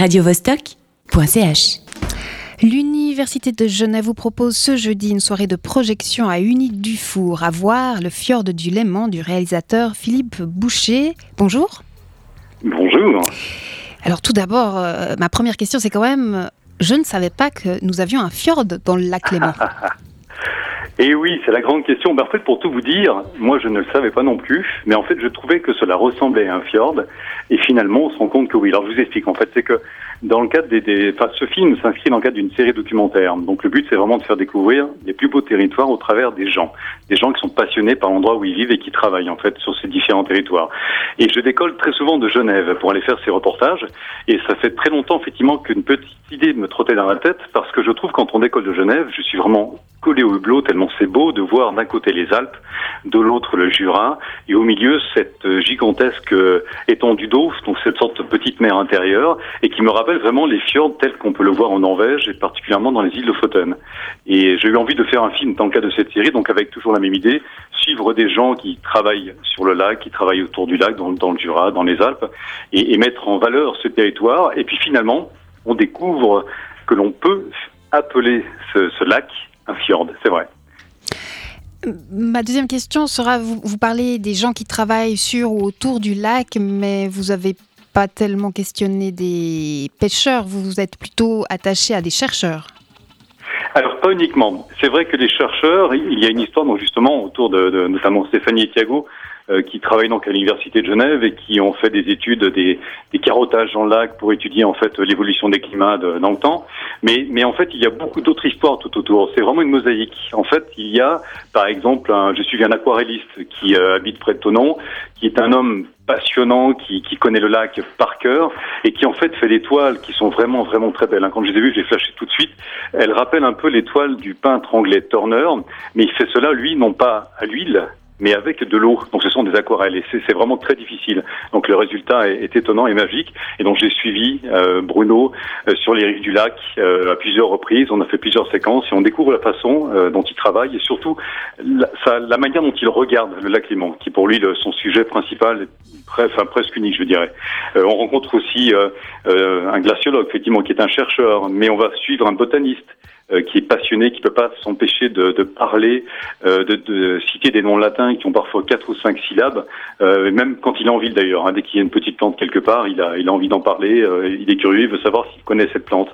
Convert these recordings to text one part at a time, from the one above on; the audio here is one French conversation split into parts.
radiovostok.ch. L'Université de Genève vous propose ce jeudi une soirée de projection à Unique Dufour, à voir le fjord du Léman du réalisateur Philippe Boucher. Bonjour. Bonjour. Alors tout d'abord, euh, ma première question c'est quand même, je ne savais pas que nous avions un fjord dans le lac Léman. Et oui, c'est la grande question. Ben, en fait, pour tout vous dire, moi je ne le savais pas non plus, mais en fait je trouvais que cela ressemblait à un fjord, et finalement on se rend compte que oui. Alors je vous explique, en fait c'est que dans le cadre des, des... Enfin, ce film s'inscrit dans le cadre d'une série documentaire. Donc le but c'est vraiment de faire découvrir les plus beaux territoires au travers des gens, des gens qui sont passionnés par l'endroit où ils vivent et qui travaillent en fait sur ces différents territoires. Et je décolle très souvent de Genève pour aller faire ces reportages, et ça fait très longtemps effectivement qu'une petite idée me trottait dans la tête, parce que je trouve quand on décolle de Genève, je suis vraiment collé au hublot tellement c'est beau de voir d'un côté les Alpes, de l'autre le Jura, et au milieu cette gigantesque étendue d'eau, donc cette sorte de petite mer intérieure, et qui me rappelle vraiment les fjords tels qu'on peut le voir en Norvège et particulièrement dans les îles de Lofoten. Et j'ai eu envie de faire un film dans le cadre de cette série, donc avec toujours la même idée, suivre des gens qui travaillent sur le lac, qui travaillent autour du lac, dans, le Jura, dans les Alpes, et, et mettre en valeur ce territoire. Et puis finalement, on découvre que l'on peut appeler ce, lac un fjord, c'est vrai. Ma deuxième question sera, vous, vous, parlez des gens qui travaillent sur ou autour du lac, mais vous n'avez pas tellement questionné des pêcheurs, vous vous êtes plutôt attaché à des chercheurs. Alors pas uniquement. C'est vrai que les chercheurs, il y a une histoire donc justement autour de, notamment Stéphanie et Thiago euh, qui travaillent donc à l'université de Genève et qui ont fait des études, des, des carottages dans lac pour étudier en fait l'évolution des climats dans le temps. Mais, en fait, il y a beaucoup d'autres histoires tout autour. C'est vraiment une mosaïque. En fait, il y a, par exemple, je suis un aquarelliste qui euh, habite près de Tonon, qui est un homme passionnant, qui, qui, connaît le lac par cœur et qui en fait fait des toiles qui sont vraiment vraiment très belles. Quand je les ai vues, j'ai flashé tout de suite. Elles rappellent un peu les toiles du peintre anglais Turner, mais il fait cela lui non pas à l'huile, mais avec de l'eau. Donc ce sont des aquarelles et c'est vraiment très difficile. Donc le résultat est, est, étonnant et magique. Et donc j'ai suivi euh, Bruno euh, sur les rives du lac euh, à plusieurs reprises. On a fait plusieurs séquences et on découvre la façon euh, dont il travaille et surtout la, sa, la, manière dont il regarde le lac Léman, qui pour lui le, son sujet principal enfin, presque unique, je dirais. Euh, on rencontre aussi un glaciologue, effectivement, qui est un chercheur, mais on va suivre un botaniste euh, qui est passionné, qui peut pas s'empêcher de, de, parler, euh, de, de, citer des noms latins qui ont parfois quatre ou cinq syllabes, euh, même quand il est en ville d'ailleurs. Hein, dès qu'il y a une petite plante quelque part, il a, il a envie d'en parler, euh, il est curieux, il veut savoir s'il connaît cette plante.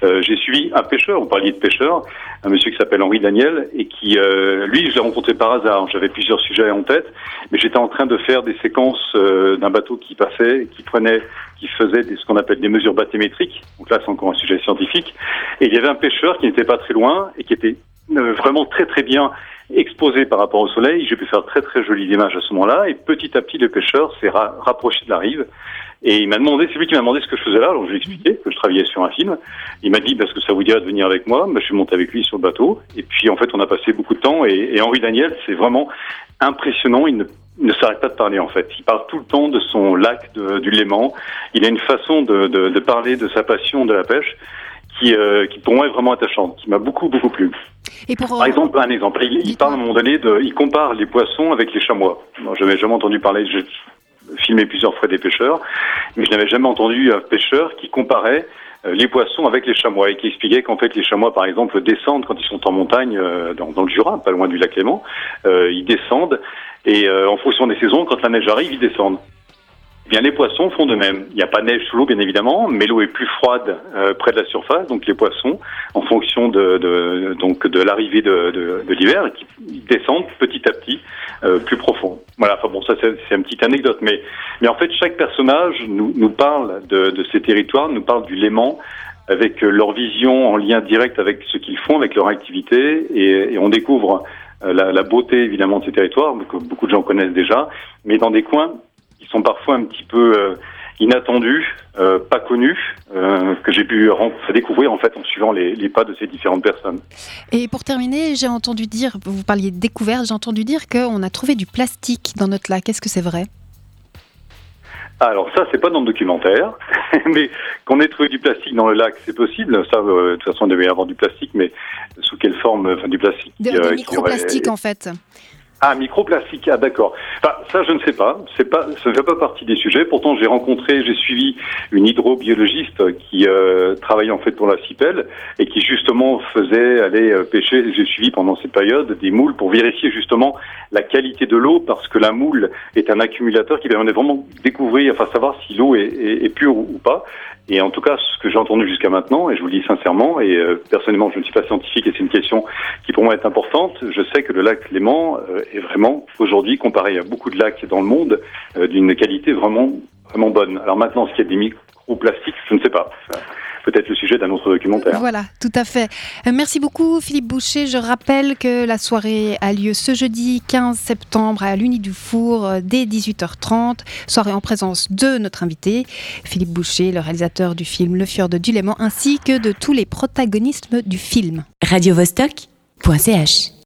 J'ai suivi un pêcheur, vous parliez de pêcheur, un monsieur qui s'appelle Henri Daniel, et qui, lui, je l'ai rencontré par hasard. J'avais plusieurs sujets en tête, mais j'étais en train de faire des séquences d'un bateau qui passait, qui prenait, qui faisait des, ce qu'on appelle des mesures bathymétriques. Donc là, c'est encore un sujet scientifique. Et il y avait un pêcheur qui n'était pas très loin et qui était vraiment très très bien exposé par rapport au soleil. J'ai pu faire très très jolies images à ce moment-là. Et petit à petit, le pêcheur s'est ra rapproché de la rive. Et il m'a demandé, c'est lui qui m'a demandé ce que je faisais là. Alors je lui ai expliqué que je travaillais sur un film. Il m'a dit, parce que ça vous dirait de venir avec moi. Ben, je suis monté avec lui sur le bateau. Et puis en fait, on a passé beaucoup de temps. Et, Henri Daniel, c'est vraiment impressionnant. Il ne s'arrête pas de parler en fait. Il parle tout le temps de son lac du Léman. Il a une façon de, parler de sa passion de la pêche qui, euh, qui pour moi est vraiment attachante, qui m'a beaucoup beaucoup plu. Et pour... Par exemple, un exemple, il, il, parle à un moment donné de, il compare les poissons avec les chamois. Je n'avais jamais entendu parler. J'ai filmé plusieurs fois des pêcheurs, mais je n'avais jamais entendu un pêcheur qui comparait les poissons avec les chamois et qui expliquait qu'en fait les chamois par exemple descendent quand ils sont en montagne euh, dans, dans, le Jura, pas loin du lac Léman, euh, ils descendent et euh, en fonction des saisons, quand la neige arrive, ils descendent. Bien, les poissons font de même. Il n'y a pas de neige sous l'eau, bien évidemment, mais l'eau est plus froide euh, près de la surface, donc les poissons, en fonction de, de donc de l'arrivée de, de, de l'hiver, descendent petit à petit euh, plus profond. Voilà. Enfin bon, ça c'est une petite anecdote, mais mais en fait chaque personnage nous, nous parle de, de ces territoires, nous parle du Léman avec leur vision en lien direct avec ce qu'ils font, avec leur activité, et, et on découvre la, la, beauté évidemment de ces territoires que beaucoup de gens connaissent déjà, mais dans des coins qui sont parfois un petit peu euh, inattendus, euh, pas connus, euh, que j'ai pu découvrir en fait en suivant les, les, pas de ces différentes personnes. Et pour terminer, j'ai entendu dire, vous parliez de découverte, j'ai entendu dire qu'on a trouvé du plastique dans notre lac. Est-ce que c'est vrai? Alors ça, c'est pas dans le documentaire, mais qu'on ait trouvé du plastique dans le lac, c'est possible. Ça, euh, de toute façon, il devait y avoir du plastique, mais sous quelle forme Enfin, du plastique. Des, euh, microplastiques, aurait... en fait. Ah, microplastique, ah d'accord. Enfin, ça, je ne sais pas. C'est pas, ça ne fait pas partie des sujets. Pourtant, j'ai rencontré, j'ai suivi une hydrobiologiste qui euh, travaillait en fait pour la CIPEL et qui justement faisait aller euh, pêcher. J'ai suivi pendant cette période des moules pour vérifier justement la qualité de l'eau parce que la moule est un accumulateur qui permet vraiment découvrir, enfin savoir si l'eau est, est, est pure ou pas. Et en tout cas, ce que j'ai entendu jusqu'à maintenant, et je vous le dis sincèrement, et euh, personnellement, je ne suis pas scientifique et c'est une question qui pour moi est importante, je sais que le lac Léman euh, est vraiment aujourd'hui, comparé à beaucoup de lacs dans le monde, euh, d'une qualité vraiment, vraiment bonne. Alors maintenant, ce qu'il y a des microplastiques, je ne sais pas peut-être le sujet d'un autre documentaire. Voilà, tout à fait. Euh, merci beaucoup Philippe Boucher. Je rappelle que la soirée a lieu ce jeudi 15 septembre à l'Uni du Four euh, dès 18h30. Soirée en présence de notre invité, Philippe Boucher, le réalisateur du film Le Fjord du Léman, ainsi que de tous les protagonistes du film. Radio -Vostok